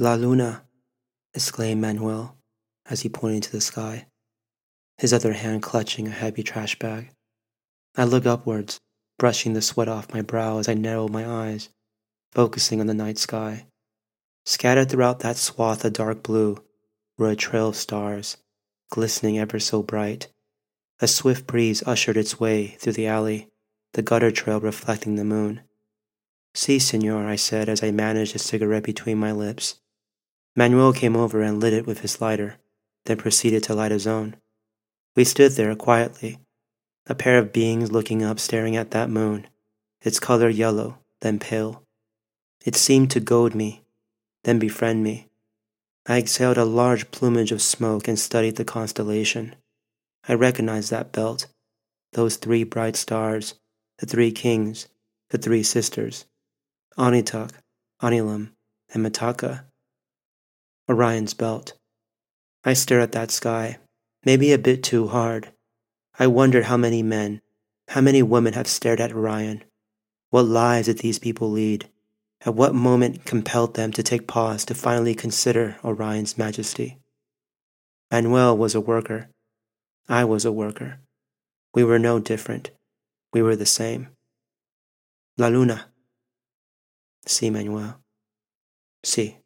La luna, exclaimed Manuel as he pointed to the sky, his other hand clutching a heavy trash bag. I look upwards, brushing the sweat off my brow as I narrow my eyes, focusing on the night sky. Scattered throughout that swath of dark blue were a trail of stars, glistening ever so bright. A swift breeze ushered its way through the alley, the gutter trail reflecting the moon. Si, senor, I said as I managed a cigarette between my lips. Manuel came over and lit it with his lighter, then proceeded to light his own. We stood there quietly, a pair of beings looking up, staring at that moon, its color yellow, then pale. It seemed to goad me, then befriend me. I exhaled a large plumage of smoke and studied the constellation. I recognized that belt, those three bright stars, the three kings, the three sisters, Alnitak, Alnilam, and Mintaka. Orion's belt. I stare at that sky, maybe a bit too hard. I wonder how many men, how many women have stared at Orion. What lives did these people lead? At what moment compelled them to take pause to finally consider Orion's majesty? Manuel was a worker. I was a worker. We were no different. We were the same. La luna. Si, Manuel. Si.